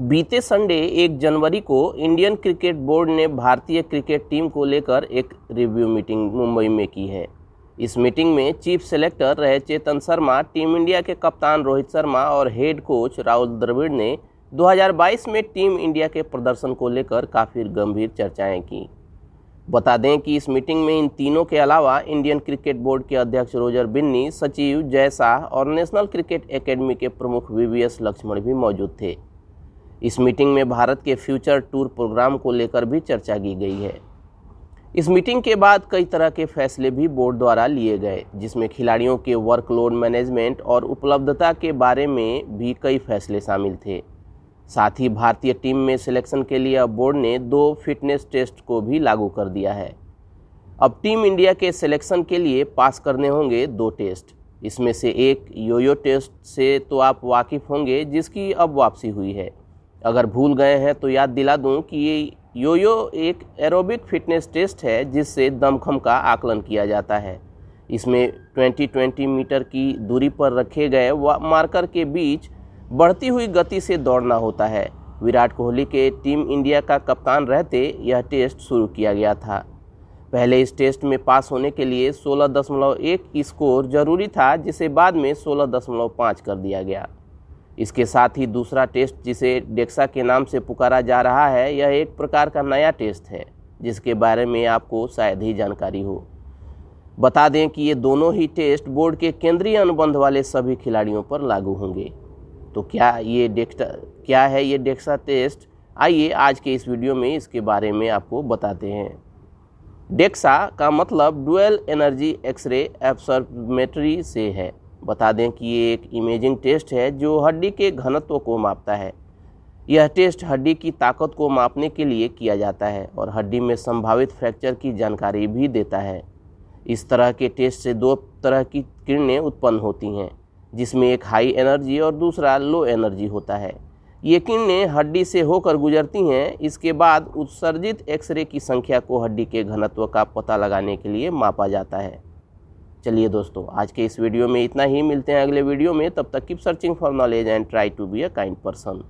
बीते संडे एक जनवरी को इंडियन क्रिकेट बोर्ड ने भारतीय क्रिकेट टीम को लेकर एक रिव्यू मीटिंग मुंबई में की है। इस मीटिंग में चीफ सेलेक्टर रहे चेतन शर्मा, टीम इंडिया के कप्तान रोहित शर्मा और हेड कोच राहुल द्रविड़ ने 2022 में टीम इंडिया के प्रदर्शन को लेकर काफ़ी गंभीर चर्चाएँ की। बता दें कि इस मीटिंग में इन तीनों के अलावा इंडियन क्रिकेट बोर्ड के अध्यक्ष रोजर बिन्नी, सचिव जय शाह और नेशनल क्रिकेट एकेडमी के प्रमुख वीवीएस लक्ष्मण भी मौजूद थे। इस मीटिंग में भारत के फ्यूचर टूर प्रोग्राम को लेकर भी चर्चा की गई है। इस मीटिंग के बाद कई तरह के फैसले भी बोर्ड द्वारा लिए गए, जिसमें खिलाड़ियों के वर्कलोड मैनेजमेंट और उपलब्धता के बारे में भी कई फैसले शामिल थे। साथ ही भारतीय टीम में सिलेक्शन के लिए बोर्ड ने दो फिटनेस टेस्ट को भी लागू कर दिया है। अब टीम इंडिया के सिलेक्शन के लिए पास करने होंगे दो टेस्ट। इसमें से एक योयो टेस्ट से तो आप वाकिफ़ होंगे, जिसकी अब वापसी हुई है। अगर भूल गए हैं तो याद दिला दूँ कि ये योयो एक एरोबिक फिटनेस टेस्ट है, जिससे दमखम का आकलन किया जाता है। इसमें 20-20 मीटर की दूरी पर रखे गए व, मार्कर के बीच बढ़ती हुई गति से दौड़ना होता है। विराट कोहली के टीम इंडिया का कप्तान रहते यह टेस्ट शुरू किया गया था। पहले इस टेस्ट में पास होने के लिए 16.1 स्कोर ज़रूरी था, जिसे बाद में 16.5 कर दिया गया। इसके साथ ही दूसरा टेस्ट जिसे डेक्सा के नाम से पुकारा जा रहा है, यह एक प्रकार का नया टेस्ट है, जिसके बारे में आपको शायद ही जानकारी हो। बता दें कि ये दोनों ही टेस्ट बोर्ड के केंद्रीय अनुबंध वाले सभी खिलाड़ियों पर लागू होंगे। तो क्या ये डेक्सा, क्या है ये डेक्सा टेस्ट? आइए आज के इस वीडियो में इसके बारे में आपको बताते हैं। डेक्सा का मतलब डुअल एनर्जी एक्सरे एब्सॉर्मेट्री से है। बता दें कि ये एक इमेजिंग टेस्ट है जो हड्डी के घनत्व को मापता है। यह टेस्ट हड्डी की ताकत को मापने के लिए किया जाता है और हड्डी में संभावित फ्रैक्चर की जानकारी भी देता है। इस तरह के टेस्ट से दो तरह की किरणें उत्पन्न होती हैं, जिसमें एक हाई एनर्जी और दूसरा लो एनर्जी होता है। ये किरणें हड्डी से होकर गुजरती हैं, इसके बाद उत्सर्जित एक्सरे की संख्या को हड्डी के घनत्व का पता लगाने के लिए मापा जाता है। चलिए दोस्तों, आज के इस वीडियो में इतना ही। मिलते हैं अगले वीडियो में। तब तक keep searching for knowledge and try to be a kind person